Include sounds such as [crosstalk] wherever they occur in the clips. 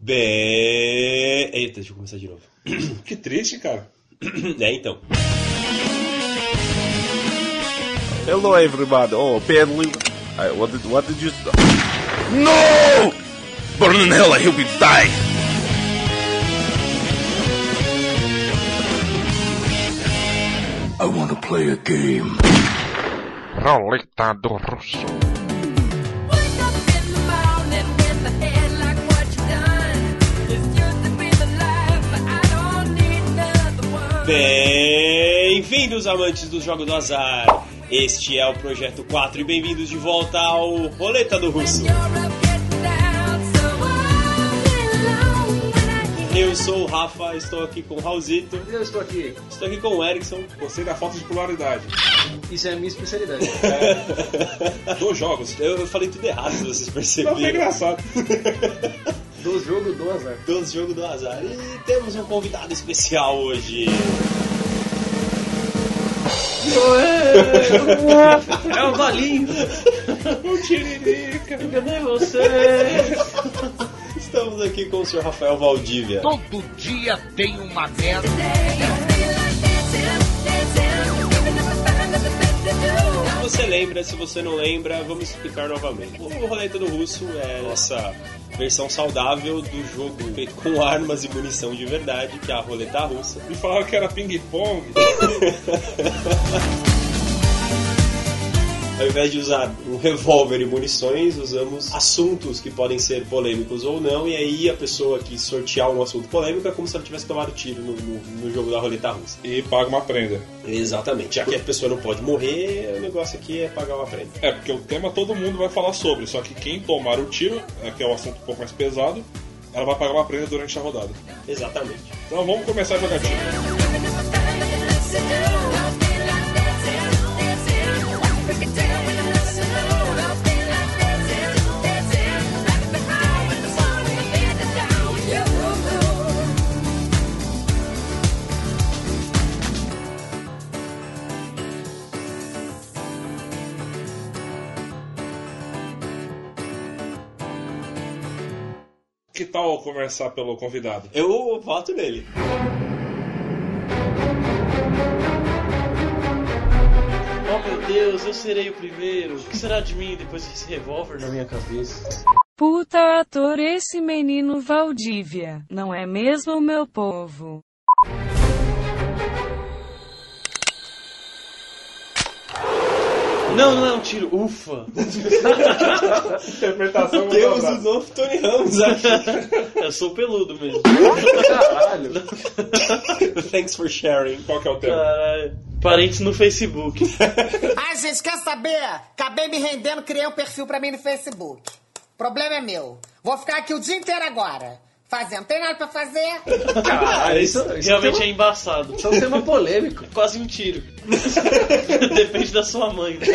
Bem. Eita, deixa eu começar de novo. [clears throat] Que triste, cara. É, então. Hello, everybody. Oh, badly. I, what did what did you? No! Burn in hell, I hope you die. I want to play a game. Roleta do Russo. Bem-vindos, amantes dos Jogos do Azar. Este é o Projeto 4 e bem-vindos de volta ao Roleta do Russo. Eu sou o Rafa, estou aqui com o Raulzito, Eu estou aqui. estou aqui com o Erickson. Gostei da falta de polaridade. Isso é a minha especialidade. [laughs] Dos jogos. Eu, eu falei tudo errado, se vocês Não, foi perceberam. engraçado. [laughs] Do jogo do azar. Dos Jogos do Azar. E temos um convidado especial hoje. É o Valinho. O Tiririca. Cadê você? Estamos aqui com o Sr. Rafael Valdívia. Todo dia tem uma merda. Se você lembra, se você não lembra, vamos explicar novamente. O Roleta do Russo é essa versão saudável do jogo feito com armas e munição de verdade, que é a roleta russa. Me falaram que era ping-pong. [laughs] Ao invés de usar um revólver e munições, usamos assuntos que podem ser polêmicos ou não, e aí a pessoa que sortear um assunto polêmico é como se ela tivesse tomado tiro no, no- no jogo da roleta russa. E paga uma prenda. Exatamente. Já que a pessoa não pode morrer, o negócio aqui é pagar uma prenda. É, porque o tema todo mundo vai falar sobre. Só que quem tomar o tiro, é, que é um assunto um pouco mais pesado, ela vai pagar uma prenda durante a rodada. Exatamente. Então vamos começar a jogar Que tal começar pelo convidado? Eu voto nele. Oh meu Deus, eu serei o primeiro. O que será de mim depois desse revólver na minha cabeça? Puta ator esse menino Valdívia, não é mesmo meu povo? Não, não é um tiro. Ufa. Interpretação Temos o novo Tony Ramos aqui. [laughs] Eu sou peludo mesmo. Caralho. Thanks for sharing. Qual que é o tema? Caralho. Parentes no Facebook. [laughs] Ai, gente, quer saber? Acabei me rendendo, criei um perfil pra mim no Facebook. Problema é meu. Vou ficar aqui o dia inteiro agora. Fazendo. Tem nada pra fazer? Caralho, isso, realmente é é embaçado. Isso é um tema polêmico. Quase um tiro. [laughs] Depende da sua mãe. né?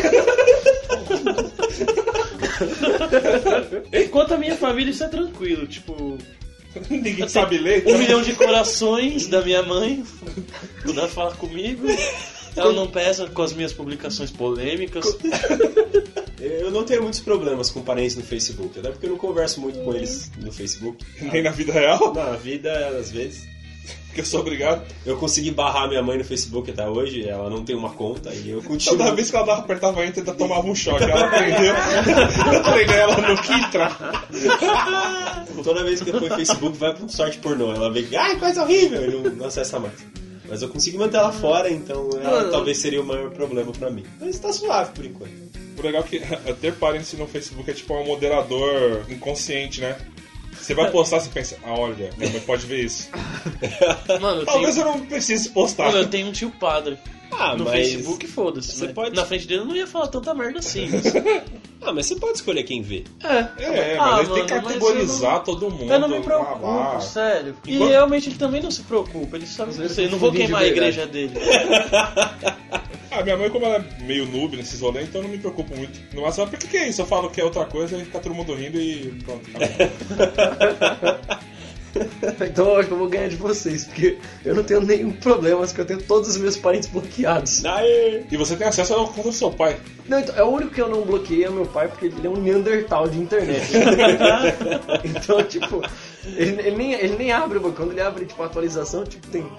Enquanto a minha família, isso é tranquilo. Tipo, Ninguém sabe ler. um então- milhão de corações da minha mãe. Quando ela fala comigo. Ela não pesa com as minhas publicações polêmicas. [laughs] Eu não tenho muitos problemas com parentes no Facebook, até porque eu não converso muito com eles no Facebook. [laughs] Nem na vida real. Na vida, às vezes. Porque eu sou obrigado. Eu consegui barrar minha mãe no Facebook até hoje, ela não tem uma conta e eu continuo. Toda vez que ela apertava enter, ainda tomava um choque. Ela aprendeu. [laughs] Eu treinei ela no Kitra. [laughs] Toda vez que eu for no Facebook vai pra um sorte pornô. Ela vê que, ai, coisa horrível, e não, não acessa mais. Mas eu consegui manter ela fora, então ela talvez seria o maior problema pra mim. Mas tá suave por enquanto. O legal é que ter parentes no Facebook é tipo um moderador inconsciente, né? Você vai postar, você pensa, ah, olha, minha mãe pode ver isso. [laughs] Mano, eu Talvez tenho, eu não precise postar. mano, eu tenho um tio padre. Ah, no mas. Facebook, foda-se. Você né? pode- Na frente dele eu não ia falar tanta merda assim. Mas... [laughs] Ah, mas você pode escolher quem vê. É. É, Ah, mas ele tem que mano, categorizar não- todo mundo. Eu não me preocupo, blá. sério. E Igual- realmente ele também não se preocupa. Ele sabe que você eu não vou queimar a igreja dele. [laughs] Ah, minha mãe, como ela é meio noob nesses rolês, então eu não me preocupo muito. No máximo, ah, por que, que é isso? Eu falo que é outra coisa e fica todo mundo rindo e pronto. [laughs] Então eu acho que eu vou ganhar de vocês, porque eu não tenho nenhum problema, mas que eu tenho todos os meus parentes bloqueados. Aê! E você tem acesso ao conta do seu pai. Não, então, é o único que eu não bloqueei é meu pai, porque ele é um Neandertal de internet. [laughs] então, tipo, ele, ele nem, ele nem abre, mano. quando ele abre tipo, a atualização, tipo, tem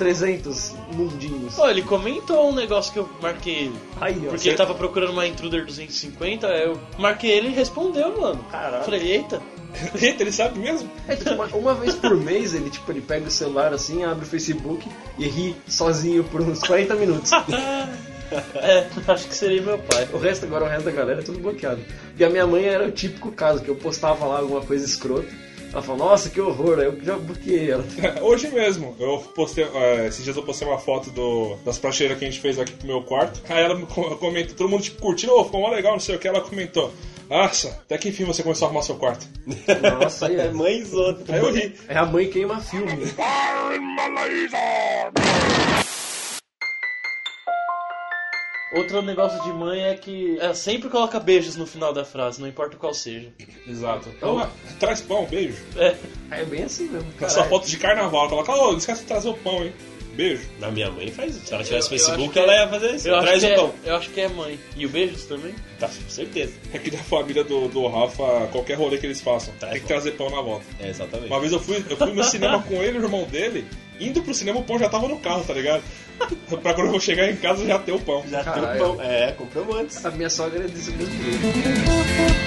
300 mundinhos. Pô, ele comentou um negócio que eu marquei ele. Aí, ó. Porque ele tava procurando uma Intruder 250, eu marquei ele e respondeu, mano. Caralho. Falei, eita. [laughs] Eita, ele sabe mesmo? É, tipo, uma, uma vez por [laughs] mês ele, tipo, ele pega o celular assim, abre o Facebook e ri sozinho por uns 40 minutos. [laughs] É, acho que seria meu pai. O resto agora, o resto da galera é tudo bloqueado. E a minha mãe era o típico caso, que eu postava lá alguma coisa escrota. Ela falou, nossa, que horror, aí eu já bloqueei ela. [laughs] Hoje mesmo, eu postei, é, esses dias eu postei uma foto do, das pratcheiras que a gente fez aqui pro meu quarto. Aí ela me co- comentou, todo mundo tipo, curtindo, oh, ficou mó legal, não sei o que. Ela comentou, nossa, até que enfim você começou a arrumar seu quarto. Nossa, aí É é, mãezona. Aí eu ri. é a mãe queima filme. Outro negócio de mãe é que ela sempre coloca beijos no final da frase, não importa qual seja. Exato. Então, traz pão, beijo. É, É bem assim mesmo. Na sua foto de carnaval, coloca, ô, não esquece de trazer o pão, hein. Beijo. Na minha mãe faz isso. Se ela tivesse Eu- eu Facebook, acho que ela é- ia fazer isso. eu Traz o é, pão. eu acho que é mãe. E o beijos também? Tá, com certeza. É que da família do, do Rafa, qualquer rolê que eles façam, Traz tem que pão. trazer pão na volta. É, exatamente. Uma vez eu fui, eu fui no cinema [laughs] com ele e o irmão dele, indo pro cinema o pão já tava no carro, tá ligado? [laughs] pra quando eu vou chegar em casa já ter o pão. Já tem Caralho. o pão. É, compramos antes. A minha sogra é desse mesmo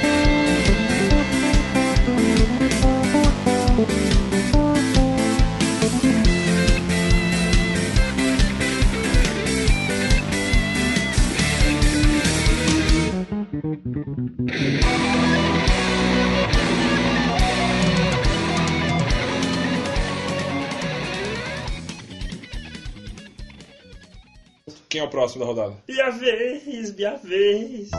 Quem é o próximo da rodada? Minha vez, minha vez.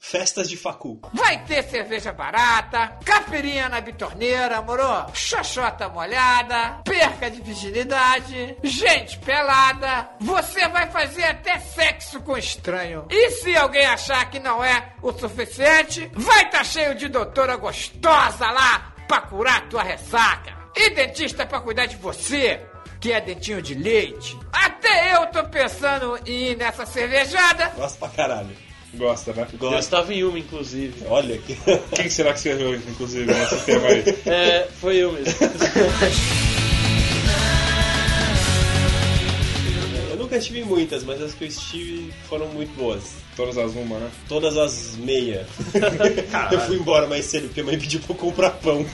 Festas de facu. Vai ter cerveja barata, capirinha na bitorneira, moro? Xoxota molhada, perca de virginidade, gente pelada. Você vai fazer até sexo com estranho. E se alguém achar que não é o suficiente, vai estar cheio de doutora gostosa lá pra curar tua ressaca. E dentista pra cuidar de você. Que é dentinho de leite. Até eu tô pensando em ir nessa cervejada. Gosto pra caralho. Gosta, né? Eu Gosto. estava em uma, inclusive. Olha aqui. [laughs] Quem será que escreveu, inclusive, nesse tema aí? É, foi eu mesmo. [laughs] Nunca tive muitas, mas as que eu estive foram muito boas. Todas as uma, né? Todas as meia. [laughs] eu fui embora mais cedo porque a mãe pediu pra eu comprar pão. [laughs]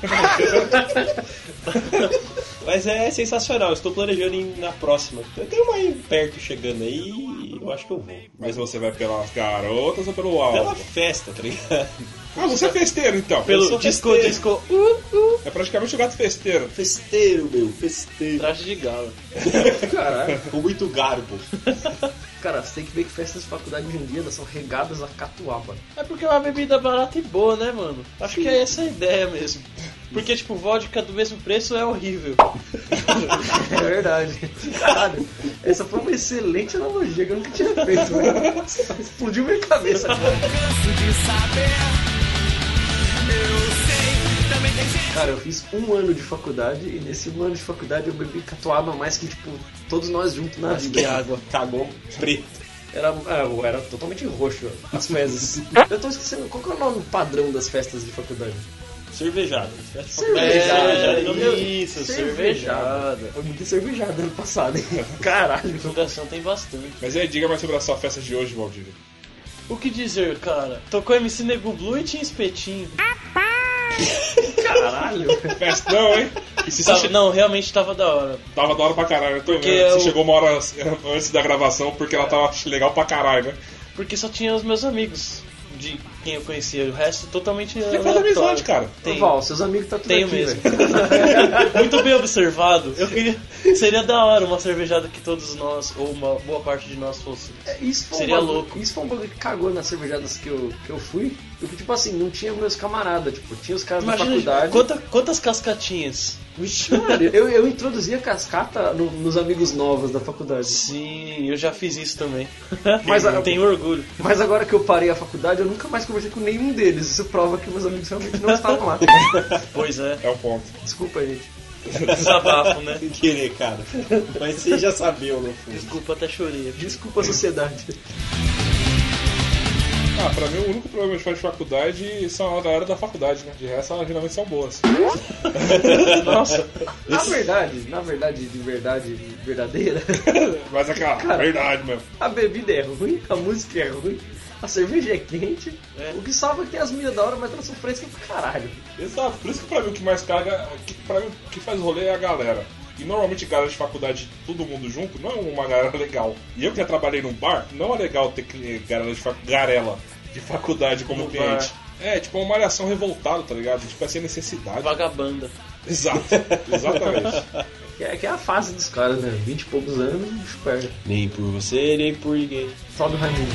Mas é sensacional, estou planejando ir na próxima. Eu tenho uma aí perto chegando aí e eu acho que eu vou. Mas você vai pelas garotas ou pelo Pela alvo? festa, tá ligado? Ah, você é festeiro, então. Pelo disco, festeiro. disco, uh, É praticamente o gato festeiro. Festeiro, meu, festeiro. traje de gala. [laughs] Caralho. Com muito garbo. Cara, você tem que ver que festas de faculdade hoje em dia elas são regadas a catuaba. É porque é uma bebida barata e boa, né, mano? Acho que é essa a ideia mesmo. Porque, tipo, vodka do mesmo preço é horrível. [laughs] É verdade. Caralho, essa foi uma excelente analogia que eu nunca tinha feito, velho. Explodiu minha cabeça. Cara, eu fiz um ano de faculdade e nesse um ano de faculdade eu bebi catuaba mais que, tipo, todos nós juntos na vida. Que água. Cagou preto. Era, é, era totalmente roxo as fezes. [laughs] eu tô esquecendo, qual que é o nome padrão das festas de faculdade? Cervejada. Cervejada. É, isso, cervejada. Eu bebi cervejada ano passado, hein? [laughs] Caralho. Fundação tem bastante. Mas aí, diga mais sobre a sua festa de hoje, Valdir. O que dizer, cara? Tocou MC Nego Blue e tinha espetinho. Caralho. Festão, hein? Tava- che- não, realmente tava da hora. Tava da hora pra caralho, eu tô Porque vendo. Você eu- chegou uma hora antes da gravação porque ela tava legal pra caralho, né? Porque só tinha os meus amigos de quem eu conhecia. O resto totalmente Tem que fazer aleatório. amizade, cara. Tem. Val, seus amigos tá tudo Tenho aqui, mesmo. [laughs] Muito bem observado. Eu queria. Seria da hora uma cervejada que todos nós, ou uma boa parte de nós, fosse. É, Isso foi Seria um bagulho, louco. Isso foi um bagulho que cagou nas cervejadas que eu, que eu fui. Porque, tipo assim, não tinha meus camaradas. Tipo, tinha os caras da Imagina faculdade. quanta- quantas cascatinhas Vixe, Cara, eu, eu introduzia cascata no- nos amigos novos da faculdade. Sim, eu já fiz isso também. [laughs] Mas a- tenho orgulho. Mas agora que eu parei a faculdade, eu nunca mais conversei com nenhum deles. Isso prova que meus amigos realmente não estavam lá. [laughs] Pois é, É um ponto. Desculpa, gente. desabafo, né? Sem querer, cara. Mas vocês já sabiam, no fundo. Desculpa, até chorei. Desculpa a sociedade. Ah, pra mim o único problema de fazer faculdade são a galera da faculdade, né? De resto, elas geralmente são boas. [laughs] Nossa, na verdade, na verdade, de verdade verdadeira, Mas aquela verdade mesmo. a bebida é ruim, a música é ruim, a cerveja é quente. O que salva é que tem as minas da hora, mas elas são frescas pra caralho. Exato, por isso que pra mim o que mais caga, que, pra mim o que faz rolê é a galera. E normalmente galera de faculdade, todo mundo junto, não é uma galera legal. E eu que já trabalhei num bar, não é legal ter galera de fac- garela de faculdade como No cliente. É, tipo uma malhação revoltada, tá ligado? Tipo assim, a necessidade. Vagabanda. Exato, [laughs] exatamente. Que é, que é a fase dos caras, né? 20 e poucos anos, pega. Nem por você, nem por ninguém. Só do Raimundo.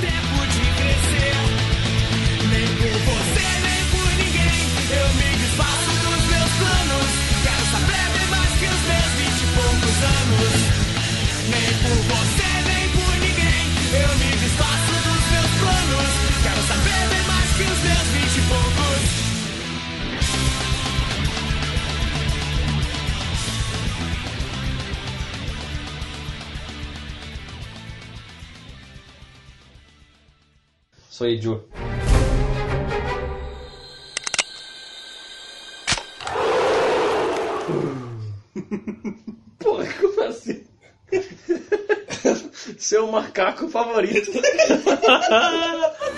Soy yo. [laughs] Porra, como assim? [laughs] Seu macaco favorito. [laughs]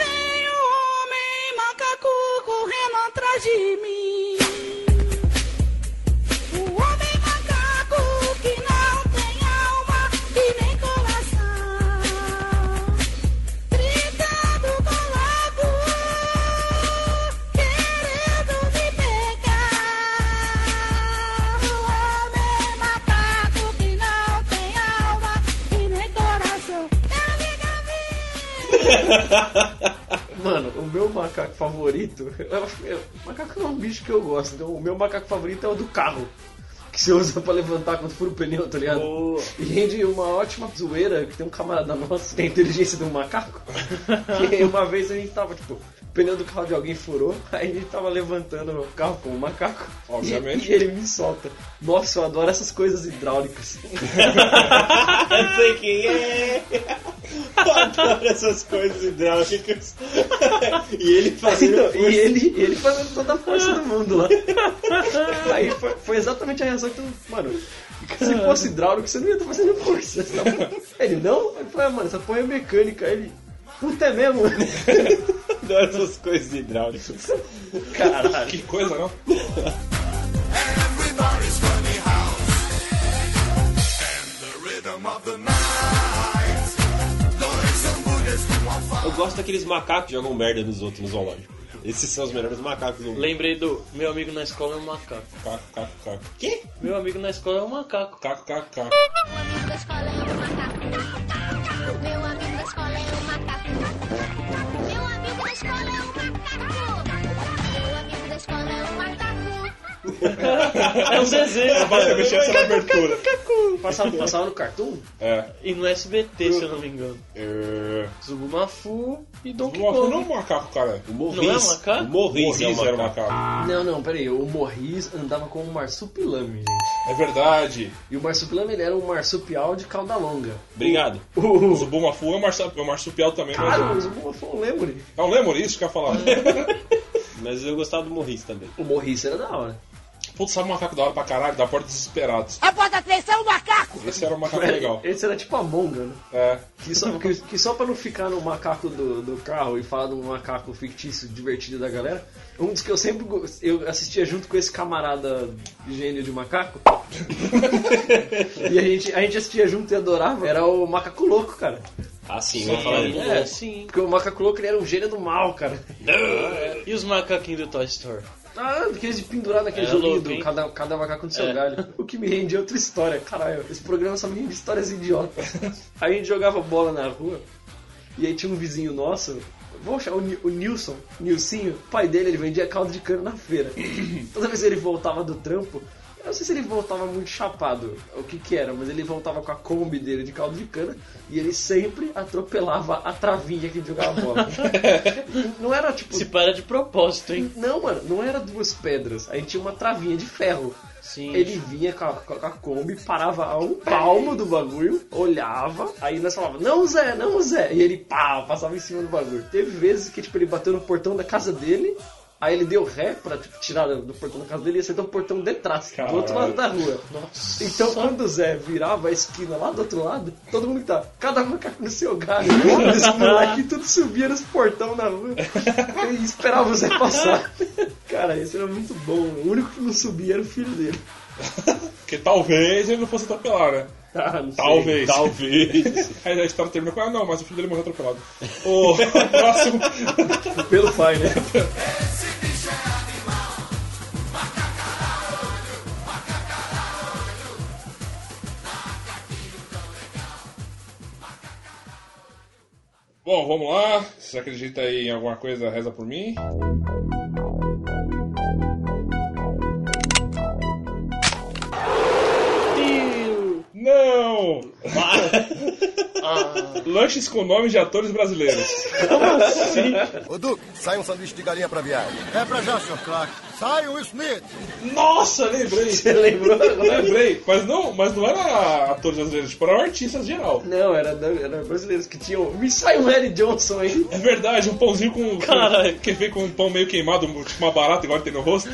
meu macaco favorito. [laughs] macaco é um bicho que eu gosto. Então, o meu macaco favorito é o do carro. Que você usa pra levantar quando fura o pneu, tá ligado? Boa. E rende uma ótima zoeira que tem um camarada nosso que tem a inteligência de um macaco. [laughs] Que uma vez a gente tava, tipo, o pneu do carro de alguém furou, [laughs] aí gente tava levantando o carro com o macaco. Obviamente. E, [laughs] e ele me solta. Nossa, eu adoro essas coisas hidráulicas. [laughs] Eu sei quem é. Eu adoro essas coisas hidráulicas. E ele fazendo Então, e ele, ele fazendo toda a força do mundo lá. Aí foi, foi exatamente a reação que tu, mano, se fosse hidráulico, você não ia estar fazendo força. Ele, não? Ele falou, ah, mano, essa porra é mecânica. Aí Ele, puta é mesmo? [laughs] Adoro essas coisas hidráulicas. Caralho. Que coisa, não? Eu gosto daqueles macacos que jogam merda nos outros no zoológico. Esses são os melhores macacos do mundo. Lembrei do meu amigo na escola é um macaco. Caco, caco, caco. Quê? Meu amigo na escola é um macaco. Caco, caco, caco. Meu amigo da escola é um macaco. Meu É o Zezé. É basicamente essa abertura. Passava, passava no cartoon? É. E no SBT, se eu não me engano. é... Zubumafu e Donkey Não, não é Kong. um macaco, cara. O Morris. Não é macaco? O Morris, Morris é o era o macaco. Não, não, peraí. O Morris andava com um marsupilame, gente. É verdade. E o marsupilame ele era um marsupial de cauda longa. Obrigado. O O... Zubumafu é um é um marsupial também, mas... Caralho, o Zumba foi um lembre. É um lemur isso que eu ia falar. [laughs] [laughs] Mas eu gostava do Morris também. O Morris era da hora. Putz, sabe um macaco da hora pra caralho? Da Porta Desesperados. A porta 3 é um macaco. Esse era um macaco legal. Esse era tipo a monga, né? É. Que só, que, que só pra não ficar no macaco do, do carro e falar do macaco fictício divertido da galera, um dos que eu sempre eu assistia junto com esse camarada gênio de macaco. [laughs] e a gente, a gente assistia junto e adorava. Era o macaco louco, cara. Ah, sim, vamos falar dele. É, sim. Porque o macaco louco ele era um gênio do mal, cara. E os macaquinhos do Toy Story? Ah, aqueles de pendurar naquele É joguinho do cada, cada macaco no seu É. galho. O que me rende é outra história. Caralho, esse programa só me rende histórias idiotas. Aí a gente jogava bola na rua, e aí tinha um vizinho nosso, vou chamar o, o Nilson, Nilcinho, o pai dele, ele vendia caldo de cana na feira. Toda vez que ele voltava do trampo, Eu não sei se ele voltava muito chapado, o que que era, mas ele voltava com a Kombi dele de caldo de cana e ele sempre atropelava a travinha que jogava bola. [laughs] não era tipo. Se para de propósito, hein? Não, mano, não era duas pedras. Aí tinha uma travinha de ferro. Sim. Ele vinha com a, com a Kombi, parava a um palmo do bagulho, olhava, aí nós falava, não Zé, não Zé. E ele pá, passava em cima do bagulho. Teve vezes que tipo, ele bateu no portão da casa dele, aí ele deu ré pra tipo, tirar do portão da casa dele e acertou o portão de trás, do outro lado da rua. Nossa. Então quando o Zé virava a esquina lá do outro lado, todo mundo tá, cada macaco no seu galho. [laughs] Esse moleque tudo subia nos portão na rua e esperava o Zé passar. Cara, isso era muito bom. O único que não subia era o filho dele. Porque talvez ele não fosse atropelar, né? Ah, não sei. Talvez. Talvez. [laughs] Aí a história termina com, ah não, mas o filho dele morreu atropelado. [laughs] O próximo. Pelo pai, né? Bom, vamos lá. Se você acredita aí em alguma coisa, reza por mim. Não! [laughs] [laughs] Lanches com nomes de atores brasileiros. [laughs] Ô Duque, sai um sanduíche de galinha pra viagem. É pra já, Sr. Clark. Sai o Will Smith. Nossa, lembrei! [laughs] Você lembrou agora? Lembrei, mas não, mas não era atores brasileiros, tipo, eram artistas geral. Não, era, era brasileiros que tinham. Me sai o Harry Johnson aí. É verdade, um pãozinho com. Caralho. Que vem com um pão meio queimado, tipo uma barata igual tem no rosto.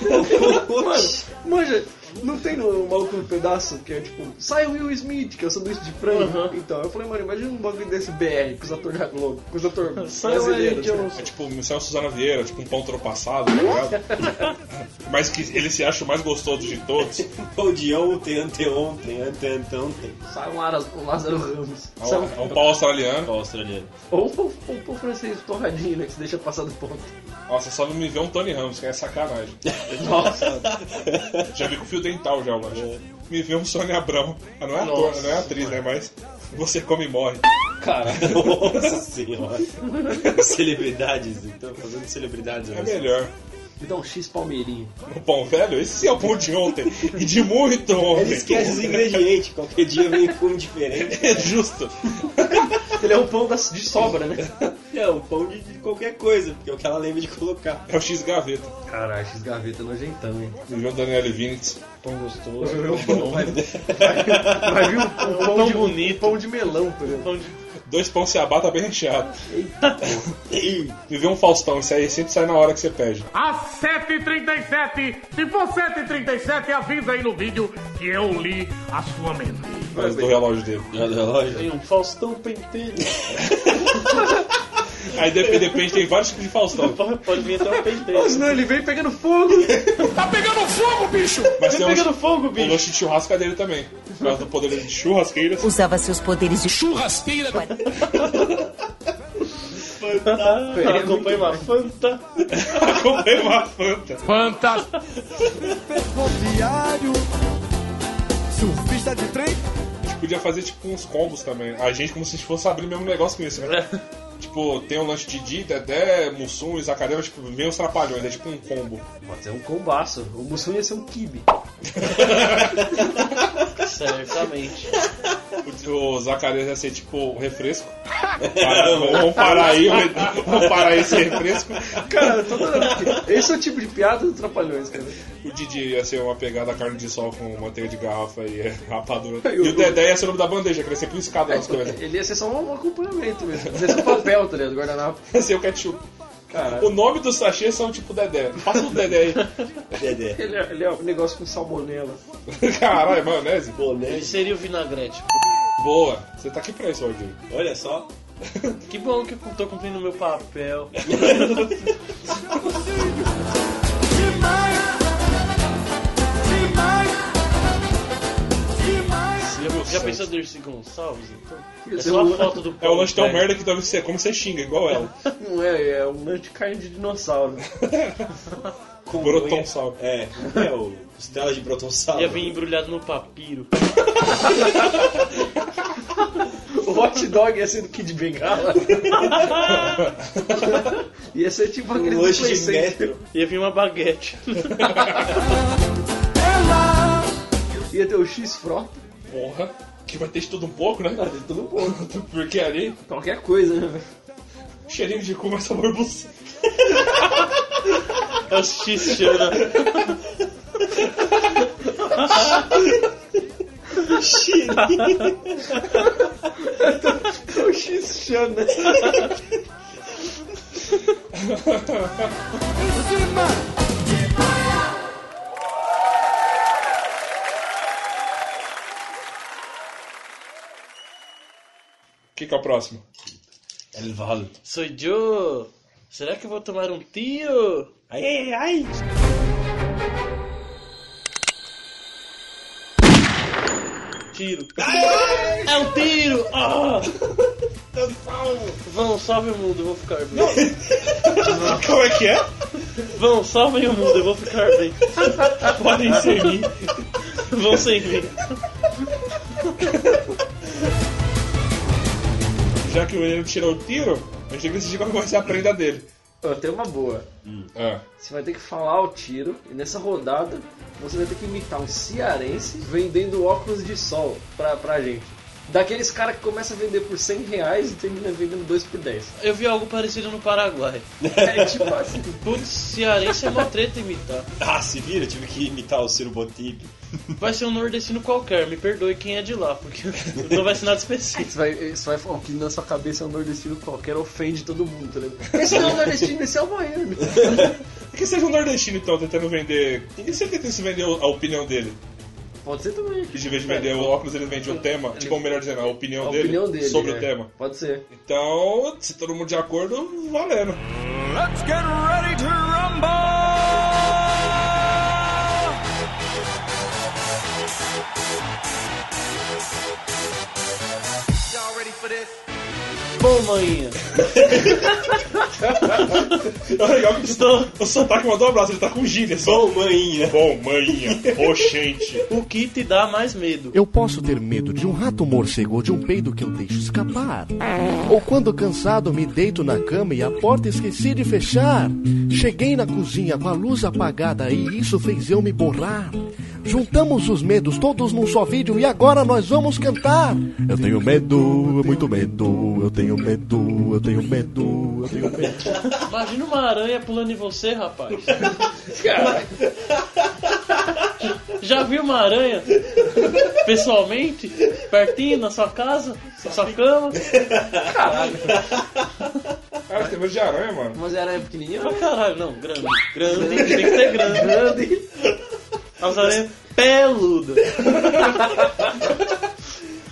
Mano, manja, não tem no Maluco no Pedaço que é tipo, sai o Will Smith, que é o sanduíche de frango. Então, eu falei, mano, imagina um bagulho desse BR com os atores da Globo, com os atores [laughs] Sai o brasileiros. Né? É tipo, Missão Suzana Vieira, tipo um pão tropassado, tá ligado? [laughs] Mas que ele se acha o mais gostoso de todos. [laughs] O de ontem, anteontem, anteanteontem. Sai um, Lara- um Lázaro Ramos. É Sai um, um- é um pau australiano. Qual australiano? Ou um um pão francês torradinho, né, que se deixa passar do ponto. Nossa, só não me vê um Tony Ramos, que é sacanagem. Nossa. Já vi com fio dental já, eu acho. Me vê um Sônia Abrão. Ah, não é ator, Nossa, não é atriz, né? Mas você come e morre. Cara, [laughs] Nossa senhora. celebridades, então, fazendo celebridades. É né? melhor. Me dá um X palmeirinho. [laughs] O pão velho, esse sim é o pão de ontem. E de muito ontem. Ele esquece os ingredientes, qualquer dia vem com um diferente. [laughs] É justo. [laughs] Ele é um pão da- de sobra, né? É, um pão de, de qualquer coisa, porque é o que ela lembra de colocar. É o X gaveta. Caralho, X gaveta nojentão, hein? Do João Daniel Vinitz. Tão gostoso. Vai, vai, vai vir um, um pão, Pão de, bonito. um pão de melão, por exemplo. Pão de- Dois pão ciabá tá bem recheado. Me [laughs] vê um Faustão, isso aí sempre sai na hora que você pede. Às 7h37, se for 7h37, avisa aí no vídeo que eu li a sua mente. Mas do relógio dele. Tem um Faustão penteiro. [laughs] Aí dep- depende, tem vários tipos de Faustão. [laughs] Pode pode vir até um penteiro. Mas não, ele vem pegando fogo. [laughs] Tá pegando fogo, bicho! Mas tem pegando um, fogo, o bicho. lanche de churrasco é dele também. Por causa do poder de churrasqueiras. Usava seus poderes de Churrasqueira! [laughs] Acompanha uma Fanta. Comprei uma Fanta. Fantástico! Ferroviário. Surfista de trem. A gente podia fazer tipo uns combos também. A gente como se fosse abrir o mesmo negócio com isso, né? Tipo, tem o lanche de Didi, Dedé, Mussum e Zacarias, tipo, vem os trapalhões, é tipo um combo. Pode ser um combaço. O Mussum ia ser um kibe. [laughs] Certamente. O, o Zacarias ia ser tipo um refresco. Vamos parar aí, vamos parar esse refresco. Cara, tô adorando. Esse é o tipo de piada dos trapalhões, cara. O Didi ia ser uma pegada carne de sol com manteiga de garrafa e é, rapadura. E [laughs] E o- o Dedé ia ser o nome da bandeja, que ele ia ser por escada nas coisas. Ele ia ser só um acompanhamento mesmo. Ia ser um papel, tá ligado? Guardanapo. [laughs] Ia ser o ketchup. Cara, O nome dos sachês são tipo Dedé. Passa o Dedé aí. Dedé. ele é, ele é um negócio com salmonela. [laughs] Caralho, maionese? Ele seria o vinagrete. Boa. Você tá aqui pra isso, Rodrigo. Olha só. Que bom que eu tô cumprindo o meu papel. [laughs] Já, já pensou Dercy Gonçalves, então? É só a foto do É o lanche tão merda que deve ser como você xinga, igual ela. [laughs] Não é, é um lanche de carne de dinossauro. [laughs] Com Brotonsal. É, é o costela de brotonçal. Ia vir embrulhado no papiro. O hot dog ia ser do Kid Bengala. [laughs] ia ser tipo aquele do Play de Center. Ia vir uma baguete. [laughs] Ia ter o X-Frota. Porra, que vai ter de tudo um pouco, né? Vai ter de tudo um pouco. [laughs] Porque ali, Qualquer coisa, né, velho? cheirinho de cu, mas sabor buceta. É o X-Chana. O X-Chana. O que, que é o próximo? El Val. Sou eu. Será que eu vou tomar um tiro? Ai, ai, ai. Tiro. É um tiro! Ah! Vão, salve o mundo, eu vou ficar bem. Como é que é? Vão, salvem o mundo, eu vou ficar bem. Podem seguir. Vão sem mim. Já que o menino tirou o tiro, a gente tem que decidir qual vai ser a prenda dele. Eu tenho uma boa. Ah, Você vai ter que falar o tiro e nessa rodada você vai ter que imitar um cearense vendendo óculos de sol pra, pra gente. Daqueles caras que começam a vender por 100 reais e termina vendendo dois por 10. Eu vi algo parecido no Paraguai. [laughs] É tipo assim. Putz, cearense é uma treta imitar. Ah, se vira, eu tive que imitar o Ciro Botipe. Vai ser um nordestino qualquer, me perdoe quem é de lá, porque [laughs] não vai ser nada específico. Você vai, você vai falar que na sua cabeça é um nordestino qualquer, ofende todo mundo, tá ligado? Esse não é um nordestino, esse é o baiano. que seja um nordestino então, tentando vender. E se ele tentasse vender a opinião dele? Pode ser também. Que de vez de vender o óculos, ele vende o tema. Tipo, ou melhor dizendo, a opinião, A dele, opinião dele, sobre é. o tema. Pode ser. Então, se todo mundo de acordo, valendo. Let's get ready to rumble! Y'all ready for this? Bom, maninha. É legal que Estou... o sotaque mandou um abraço, ele tá com gíria só. Bom, maninha. Bom, maninha. Oxente. O que te dá mais medo? Eu posso ter medo de um rato morcego ou de um peido que eu deixo escapar. Ou quando cansado me deito na cama e a porta esqueci de fechar. Cheguei na cozinha com a luz apagada e isso fez eu me borrar. Juntamos os medos todos num só vídeo e agora nós vamos cantar. Eu tenho medo, muito medo, eu tenho medo, eu tenho medo, eu tenho medo. Imagina uma aranha pulando em você, rapaz. Já viu uma aranha pessoalmente? Pertinho na sua casa? Na sua cama? Caralho. Cara, tem medo de aranha, mano. Mas era pequenininha? Ah, caralho, não, grande. Grande, tem que ser grande. Grande. As aranhas peludas. [laughs]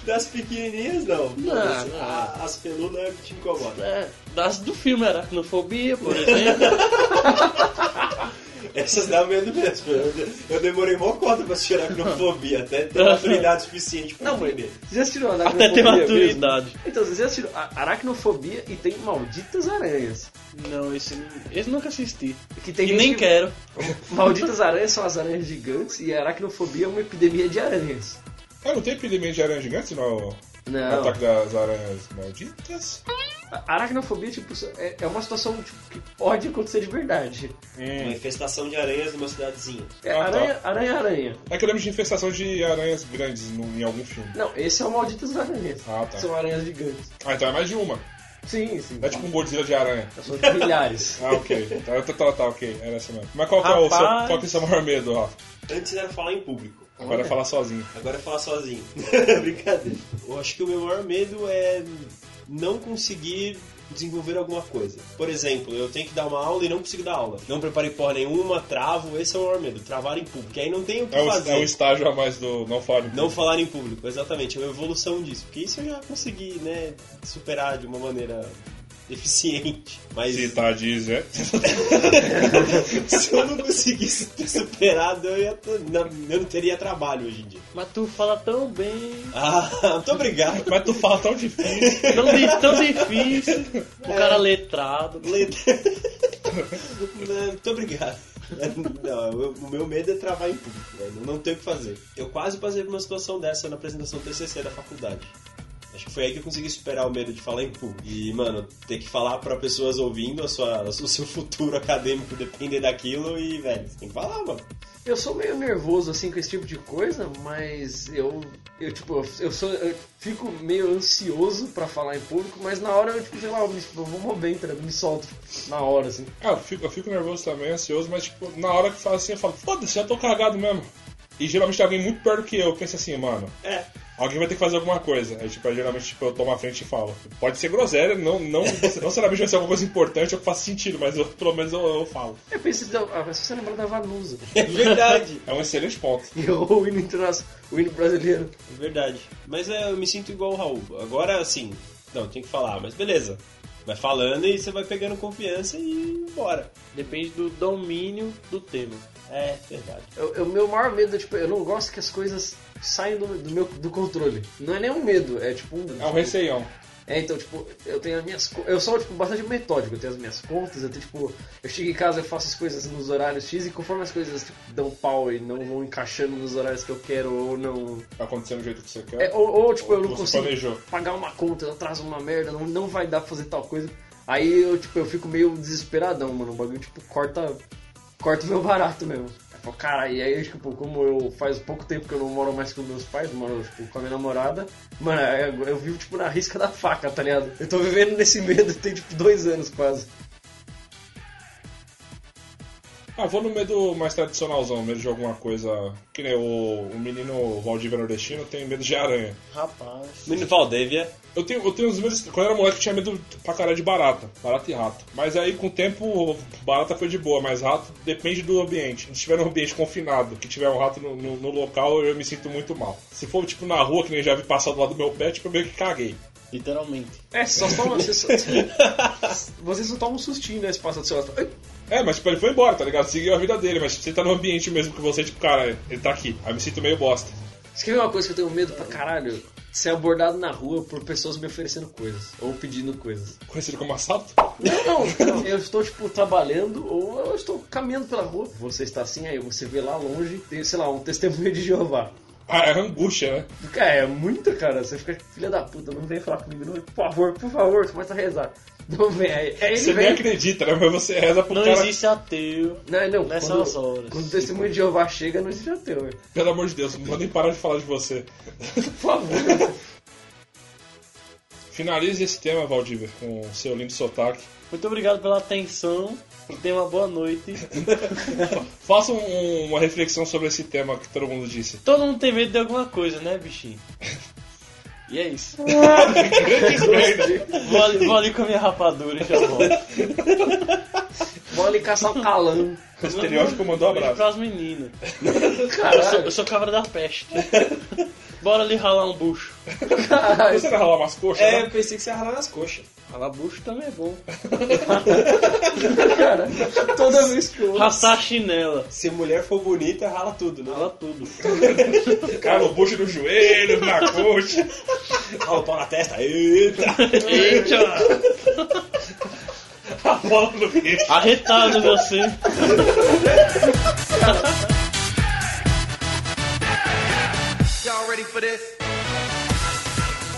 Das pequenininhas, não. Não, As- a- As peludas é o que te incomoda. É, das do filme Aracnofobia, por exemplo. [laughs] Essas dá medo mesmo. Eu, eu demorei mó cota pra assistir aracnofobia, [laughs] até ter maturidade suficiente pra Não, mas entender. Você já assistiu Até aracnofobia ter mesmo? maturidade. Então, você já assistiu a- aracnofobia e tem malditas aranhas. Não, esse, esse nunca assisti. Que tem e nem que- quero. [laughs] Malditas aranhas são as aranhas gigantes e a aracnofobia é uma epidemia de aranhas. Ah, não tem epidemia de aranha gigante no Não. ataque das aranhas malditas? A aracnofobia, tipo, é, é uma situação tipo, que pode acontecer de verdade. Uma infestação de aranhas numa cidadezinha. É Ah, tá. aranha, aranha, aranha. É que eu lembro de infestação de aranhas grandes no- em algum filme. Não, esse é o Malditas Aranhas. Ah, tá. São aranhas gigantes. Ah, então é mais de uma. Sim, sim. Não é tipo um Godzilla de aranha. São milhares. [laughs] Ah, ok. Tá, tá, tá, tá, ok. Era essa mesmo. Mas qual que, é o seu, qual que é o seu maior medo, Rafa? Antes era falar em público. Agora é falar sozinho. Agora é falar sozinho. [laughs] Brincadeira. Eu acho que o meu maior medo é não conseguir desenvolver alguma coisa. Por exemplo, eu tenho que dar uma aula e não consigo dar aula. Não preparei porra nenhuma, travo, esse é o maior medo. Travar em público. Aí não tem o que É o, fazer. é o estágio a mais do não fale. Não falar em público, exatamente. É uma evolução disso. Porque isso eu já consegui, né, superar de uma maneira eficiente. Mas Se tá dizendo. [laughs] se eu não conseguisse ter superado, eu, ia eu não teria trabalho hoje em dia. Mas tu fala tão bem. Ah, muito obrigado. Mas tu fala tão difícil. Tão, tão difícil. O cara letrado. [laughs] Não, Muito obrigado. Não, eu- o meu medo é travar em público, velho. Não tenho o que fazer. Eu quase passei por uma situação dessa na apresentação TCC da faculdade. Acho que foi aí que eu consegui superar o medo de falar em público. E, mano, ter que falar pra pessoas ouvindo a sua, [laughs] o seu futuro acadêmico depender daquilo e, velho, você tem que falar, mano. Eu sou meio nervoso assim com esse tipo de coisa, mas eu, eu tipo, eu sou, eu fico meio ansioso pra falar em público, mas na hora eu tipo, sei lá, eu, me, eu vou bem, me solto na hora assim. Ah, eu fico, eu fico nervoso também, ansioso, mas tipo, na hora que fala assim, eu falo, foda-se, já tô cagado mesmo. E geralmente tem alguém muito perto que eu, pensa assim, mano. É. Alguém vai ter que fazer alguma coisa. Aí, tipo, aí, geralmente tipo, eu tomo a frente e falo. Pode ser groselha, não, não, [laughs] não seriamente vai ser alguma coisa importante ou que faça sentido, mas eu, pelo menos eu, eu falo. Eu pensei, ah, você lembra da Vanusa. [laughs] É verdade. É um excelente ponto. E o hino internacional, o hino brasileiro. É verdade. Mas é, eu me sinto igual o Raul. Agora, assim, não, tem que falar, mas beleza. Vai falando e você vai pegando confiança e bora. Depende do domínio do tema. É, verdade. O meu maior medo é, tipo, eu não gosto que as coisas saiam do, do meu do controle. Não é nem um medo, é tipo um. É um receião. É, então, tipo, eu tenho as minhas. Eu sou, tipo, bastante metódico. Eu tenho as minhas contas, eu tenho, tipo. Eu chego em casa, eu faço as coisas nos horários X e conforme as coisas tipo, dão pau e não vão encaixando nos horários que eu quero ou não. Vai acontecendo do jeito que você quer. É, ou, ou, tipo, eu não consigo planejou. pagar uma conta, eu atraso uma merda, não, não vai dar pra fazer tal coisa. Aí eu, tipo, eu fico meio desesperadão, mano. O bagulho, tipo, corta. Corta o meu barato mesmo. Falo, cara, e aí, tipo, como eu faz pouco tempo que eu não moro mais com meus pais, moro, tipo, com a minha namorada, mano, eu, eu vivo, tipo, na risca da faca, tá ligado? Eu tô vivendo nesse medo [laughs] tem, tipo, dois anos quase. Ah, vou no medo mais tradicionalzão, medo de alguma coisa. Que nem o, o menino Valdívia Nordestino tem medo de aranha. Rapaz. Menino Valdívia. Eu tenho, eu tenho uns medos. Quando eu era moleque, eu tinha medo pra caralho de barata. Barata e rato. Mas aí, com o tempo, barata foi de boa, mas rato depende do ambiente. Se tiver um ambiente confinado, que tiver um rato no, no- no local, eu me sinto muito mal. Se for, tipo, na rua, que nem já vi passar do lado do meu pé, tipo, eu meio que caguei. Literalmente. É, só [laughs] toma. Você só, você só toma um sustinho, né? Se passa do seu lado. É, mas tipo, ele foi embora, tá ligado? Seguiu a vida dele, mas tipo, você tá no ambiente mesmo que você, tipo, cara, ele tá aqui. Aí me sinto meio bosta. Você quer ver uma coisa que eu tenho medo pra caralho? Ser abordado na rua por pessoas me oferecendo coisas. Ou pedindo coisas. Conhecido como assalto? Não, não, não. Eu estou, tipo, trabalhando ou eu estou caminhando pela rua. Você está assim, aí você vê lá longe, tem, sei lá, um testemunho de Jeová. Ah, é angústia, né? Cara, é muito, cara. Você fica, filha da puta, não vem falar comigo, não. Por favor, por favor, você começa a rezar. Não vem, aí, Você vem. nem acredita, né? Mas você reza pro Não cara. existe ateu. Não, não, Nessas quando, horas. quando o testemunho de Jeová chega, não existe ateu, velho. Pelo amor de Deus, não vou nem parar de falar de você. Por favor. [laughs] Finalize esse tema, Valdívia, com o seu lindo sotaque. Muito obrigado pela atenção. E tenha uma boa noite. [laughs] Faça um- uma reflexão sobre esse tema que todo mundo disse. Todo mundo tem medo de alguma coisa, né, bichinho? [laughs] E é isso. [laughs] Vou ali, vou ali com a minha rapadura e já volto. Vou ali caçar o calão. O estereótipo mandou um abraço. pras meninas. Eu sou, eu sou cabra da peste. Bora ali ralar um bucho. Você vai ralar umas coxas? É, né? eu pensei que você ia ralar nas coxas. Ralar bucho também é bom. [laughs] Cara, toda vez que eu ouço. Raçar a chinela. Se mulher for bonita, rala tudo, né? Rala tudo. [laughs] Cara, no bucho no joelho, na coxa. Rala o pau na testa. Eita! Eita! A bola no queixo. Arretado você. Y'all ready for this?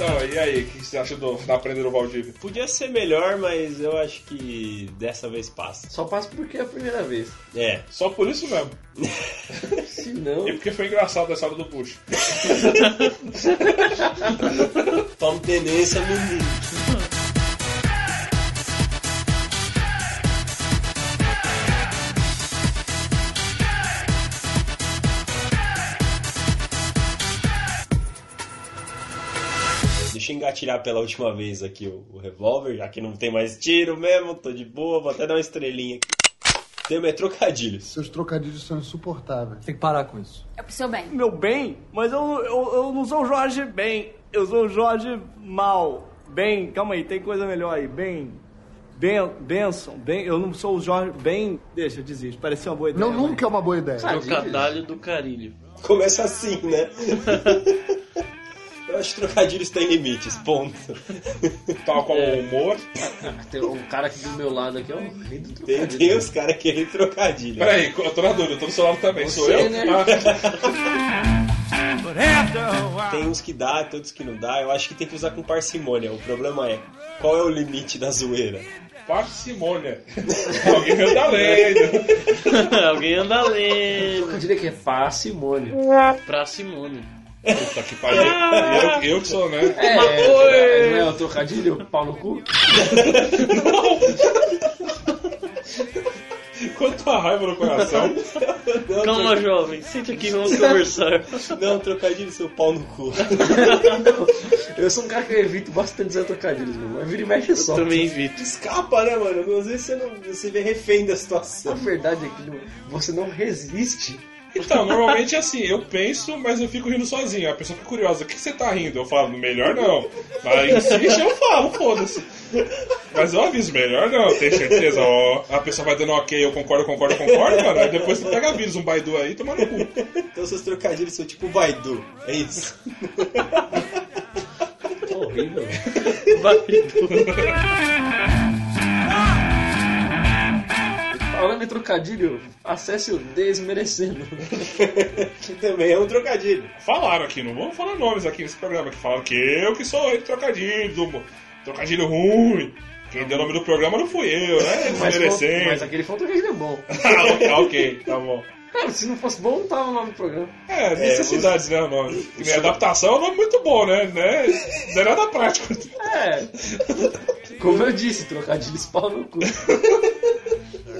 Então, e aí, o que você acha do, da Aprender do Valdívia? Podia ser melhor, mas eu acho que dessa vez passa. Só passa porque é a primeira vez. É. Só por isso mesmo. [laughs] Se não. E porque foi engraçado essa hora do bucho. Toma tendência, menino. Engatilhar pela última vez aqui o, o revólver, já que não tem mais tiro mesmo, tô de boa, vou até dar uma estrelinha aqui. Tema é trocadilhos. Seus trocadilhos são insuportáveis. Tem que parar com isso. É pro seu bem. Meu bem? Mas eu, eu, eu não sou o Jorge bem. Eu sou o Jorge mal. Bem, calma aí, tem coisa melhor aí. Bem. Ben, Benson, bem, eu não sou o Jorge bem. Deixa, eu desisto. Pareceu uma boa ideia. Não, nunca é uma boa ideia. Trocadalho do carilho. Começa assim, né? [laughs] eu acho que trocadilhos têm limites, ponto. Tal como o humor. Tem um cara aqui do meu lado aqui, ó. do Tem, tem os caras querendo trocadilho. Peraí, eu tô na dúvida, eu tô no celular também. Sou Você, eu? né? Ah. Tem uns que dá, tem outros que não dá. Eu acho que tem que usar com parcimônia. O problema é, qual é o limite da zoeira? Parcimônia. [laughs] Alguém anda lendo. [laughs] Alguém anda lendo. Eu diria que é parcimônia. Pra Simone. Puta que pariu. Eu, eu que sou, né? É, é, não é o trocadilho? Pau no cu? [laughs] Quanta raiva no coração. Calma, jovem. Sente aqui, vamos [laughs] conversar. Não, trocadilho, seu pau no cu. Eu sou um cara que eu evito bastante dizer trocadilhos, mano. Mas vira e mexe só. Também evito. Escapa, né, mano? Às vezes você, não, você vê refém da A situação. verdade é que não- você não resiste. Então, normalmente é assim, eu penso, mas eu fico rindo sozinho. A pessoa fica curiosa, o que você tá rindo? Eu falo, melhor não. Mas insiste, eu falo, foda-se. Mas eu aviso, melhor não, tem certeza? Ó, a pessoa vai dando ok, eu concordo, concordo, concordo, mano. Aí depois você pega vírus, um Baidu aí, toma no cu. Então seus trocadilhos são tipo Baidu. É isso. Horrível. [laughs] Falando em trocadilho, acesse o Desmerecendo. Que [laughs] também é um trocadilho. Falaram aqui, não vamos falar nomes aqui nesse programa, que falaram que eu que sou o trocadilho, do- trocadilho ruim. Quem deu o nome do programa não fui eu, né? Mas, Desmerecendo. mas aquele foi um trocadilho bom. [laughs] Ah, ok, tá bom. Cara, se não fosse bom, não tava o nome do programa. É, necessidades, né, o nome. Que nem adaptação é um nome muito bom, né? né? Não é nada prático. É. Como eu disse, trocadilhos pau no cu.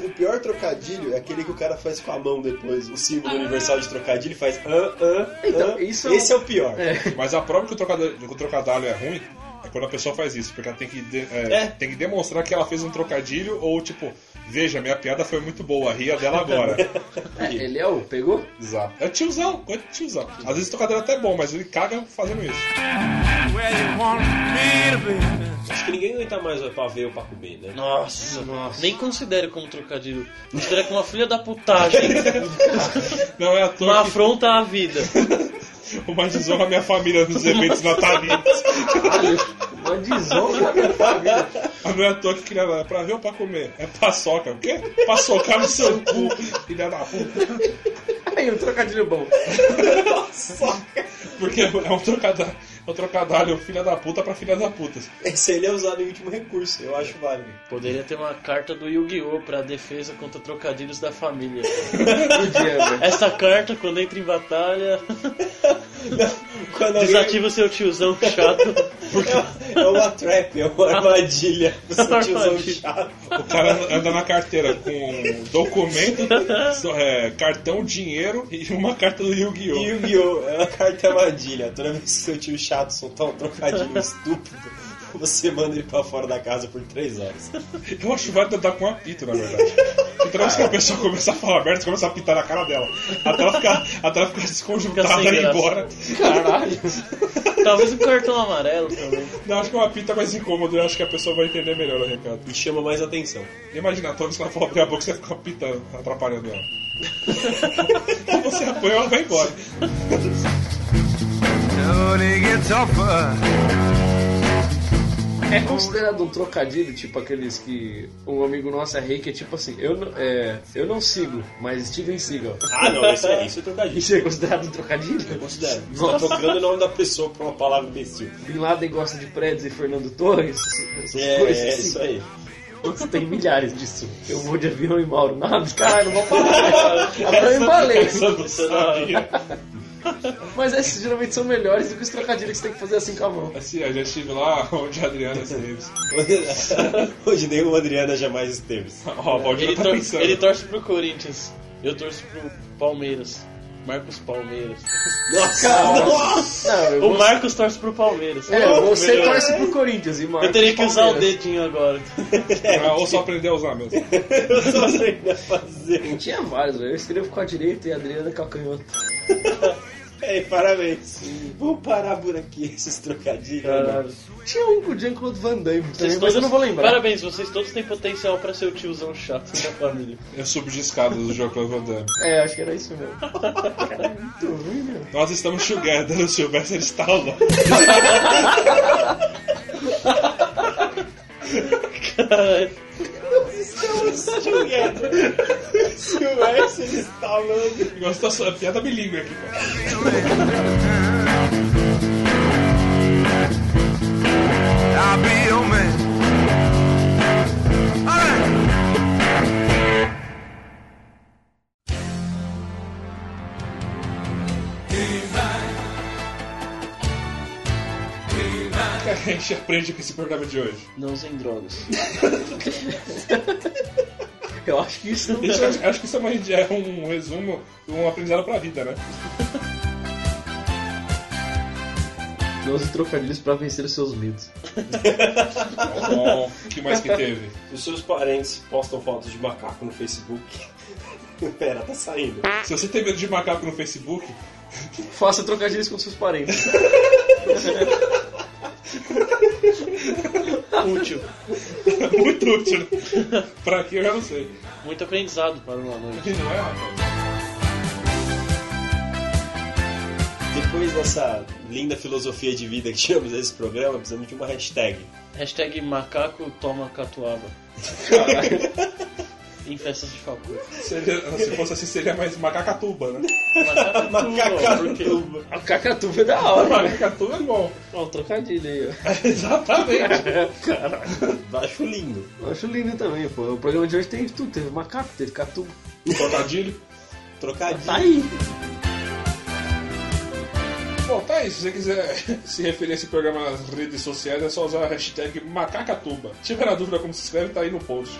O pior trocadilho é aquele que o cara faz com a mão depois. O símbolo universal de trocadilho faz ah, ah, Então, ah. isso é Esse é o pior. Mas a prova que o trocadilho, que o trocadilho é ruim é quando a pessoa faz isso, porque ela tem que, de- é, É. tem que demonstrar que ela fez um trocadilho ou tipo, veja, minha piada foi muito boa, ria dela agora. [laughs] É, ele é o pegou? Exato. É tiozão, é tiozão. Às vezes o trocadilho é até bom, mas ele caga fazendo isso. Where you want me to be. Acho que ninguém aguenta mais pra ver ou pra comer, né? Nossa, nem considere como trocadilho. Considere como uma filha da putagem. [laughs] Não é à Uma toa que afronta à vida. [laughs] o mais desonra a minha família nos eventos natalinos. Uma desonra da minha família. Ah, Não é toa que queria pra ver ou pra comer. É paçoca. O quê? Pra socar no seu cu, filha da puta. Aí, um trocadilho bom. Porque é um trocadilho, é um trocadilho filha da puta pra filha da puta. Esse aí ele é usado em último recurso, eu acho válido. Poderia ter uma carta do Yu-Gi-Oh! pra defesa contra trocadilhos da família. [laughs] Podia, velho. Essa carta, quando entra em batalha, [laughs] alguém... desativa seu tiozão chato. É uma trap, é uma armadilha. Uma tiozão armadilha. chato. O cara anda na carteira com documento, é, cartão, dinheiro e uma carta do Yu-Gi-Oh! Yu-Gi-Oh! É uma carta armadilha. Toda vez que seu tio chato soltar um trocadilho estúpido, você manda ele pra fora da casa por três horas. Eu acho válido andar com um apito, na verdade. Então, se a pessoa começar a falar merda, você começa a apitar na cara dela. Até ela ficar, até ela ficar desconjuntada e ir embora. Caralho. Talvez um cartão amarelo também. Não, acho que um apito é mais incômodo. Eu acho que a pessoa vai entender melhor o recado. E chama mais atenção. Imagina, toda vez que ela for abrir a boca, você fica apitando, atrapalhando ela. Ou você apanha ela vai embora. Get tougher. É considerado um trocadilho, tipo aqueles que um amigo nosso é rei, que é tipo assim, eu não, é, eu não sigo, mas Steven Seagal. Ah, não, isso é, isso é trocadilho. Isso é considerado um trocadilho? Eu considero. Você tá trocando o nome da pessoa pra uma palavra imbecil. Bin Laden gosta de prédios e Fernando Torres, essas É, coisas é assim. isso aí. Você tem milhares disso. Eu vou de avião e Mauro. Nada, caralho, não vou [laughs] falar. Agora eu embalei. Essa não sabia. Mas esses geralmente são melhores do que os trocadilhos que você tem que fazer assim com a mão. Assim, eu já estive lá onde a Adriana esteve. [laughs] Hoje nenhuma Adriana jamais esteve. Ó, Ele, tá tor- pensando. ele torce pro Corinthians. Eu torço pro Palmeiras. Marcos Palmeiras. Nossa! Nossa! Não, O vou- Marcos torce pro Palmeiras. É, você Melhor. torce pro Corinthians e Marcos Eu teria que usar o Palmeiras. dedinho agora. Ah, ou só aprender a usar mesmo. [laughs] Eu só aprender a fazer. Tinha vários, velho. Eu escrevo com a direita e a Adriana com a canhota. [laughs] Ei, parabéns. Vamos parar por aqui esses trocadilhos. Caralho. Tinha um com o Jean-Claude Van Damme também, Vocês mas todos, eu não vou lembrar. Parabéns, vocês todos têm potencial pra ser o tiozão chato da família. Eu subo de escadas do jogo Claude Van Damme. É, acho que era isso mesmo. Cara, é muito ruim, meu. Nós estamos together, o Sylvester Stallone. Estamos together. Silvestre instalando. Gosto da sua piada bilíngue aqui, cara. I'll be your man. Que a gente aprende com esse programa de hoje? Não usem drogas. [laughs] Eu acho que isso não Isso, acho, acho que isso é, uma- é um resumo, um aprendizado pra vida, né? [laughs] Não use trocadilhos pra vencer os seus medos. Bom, o que mais que teve? [laughs] Os seus parentes postam fotos de macaco no Facebook. Pera, tá saindo. Se você tem medo de macaco no Facebook, Faça trocadilhos com seus parentes. Útil. [laughs] muito útil. pra quê eu já não sei. Muito aprendizado para uma noite. Não é, rapaz? Depois dessa linda filosofia de vida que tiramos desse programa, precisamos de uma hashtag. Hashtag macaco toma catuaba. em [laughs] festas de falcão. Seria- se fosse assim, seria mais macacatuba, né? Macacatuba. A cacatuba é da hora, né? Macacatuba é bom. Ó, um trocadilho aí, ó. [laughs] Exatamente. Caralho. Acho lindo. Eu acho lindo também, pô. O programa de hoje teve tudo. Teve macaco, teve catuba. Trocadilho. Trocadilho. Tá aí. Bom, tá aí. Se você quiser [laughs] se referir a esse programa nas redes sociais, é só usar a hashtag macacatuba. Se tiver na dúvida como se escreve, tá aí no post.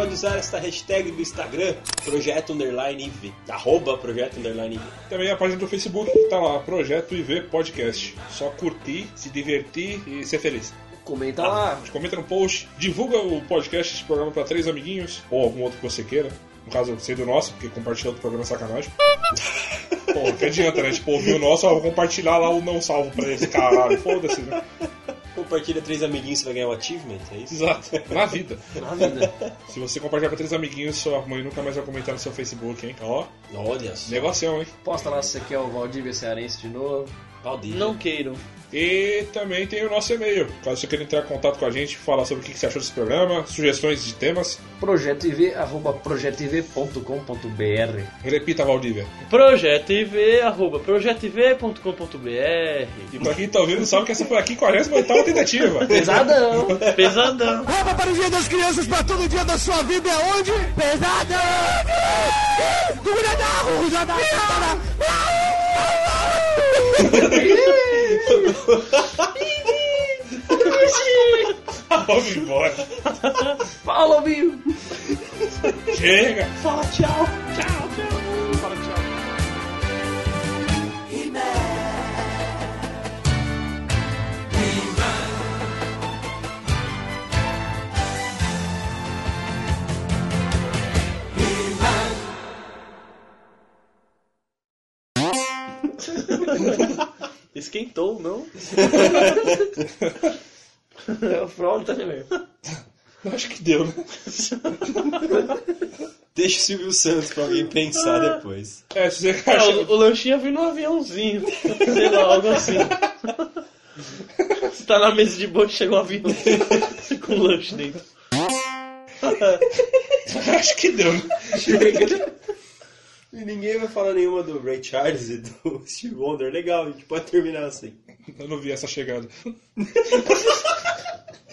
Pode usar esta hashtag do Instagram, Projeto Underline IV. Arroba Projeto Underline IV. Também a página do Facebook, que tá lá, Projeto IV Podcast. Só curtir, se divertir e ser feliz. Comenta lá. Comenta no post, divulga o podcast, esse programa pra três amiguinhos, ou algum outro que você queira. No caso, sendo nosso, porque compartilhar outro programa é sacanagem. [laughs] Pô, que adianta, né? Tipo, ouvir o nosso, ó, vou compartilhar lá o não salvo pra eles. Caralho, foda-se, né? Compartilha três amiguinhos, você vai ganhar um achievement, é isso? Exato. Na vida. Na vida. Se você compartilhar pra três amiguinhos, sua mãe nunca mais vai comentar no seu Facebook, hein? Ó, Olha só. negocião, hein? Posta lá se você quer o Valdívia Cearense de novo. Valdívia. Não queiram. E também tem o nosso e-mail. Caso você queira entrar em contato com a gente, falar sobre o que você achou desse programa, sugestões de temas, projetoiv.com.br. repita, Valdívia. Projetiv, arroba projetoiv.com.br E pra quem tá ouvindo, sabe que essa foi a 58 tentativa. [laughs] Pesadão. Pesadão. Roupa para o dia das crianças, para todo dia da sua vida é onde? Pesadão! Da rua, da [laughs] [laughs] Vamos embora. Fala, viu? Chega. Fala. Tchau, tchau. Esquentou, não? É o tá também. Acho que deu, né? Deixa o Silvio Santos pra alguém pensar depois. É, se você É, acha... o, o lanchinho ia vir no aviãozinho. Sei lá, algo assim. Você tá na mesa de boa chega um avião [laughs] com lanche dentro. [laughs] Acho que deu, né? [laughs] E ninguém vai falar nenhuma do Ray Charles e do [laughs] Steve Wonder. Legal, a gente pode terminar assim. Eu não vi essa chegada. [laughs]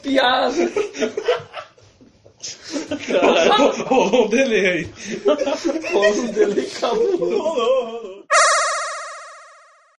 Piada. Caralho. Rolou um delay aí. Rolou um delay, acabou. Rolou, rolou.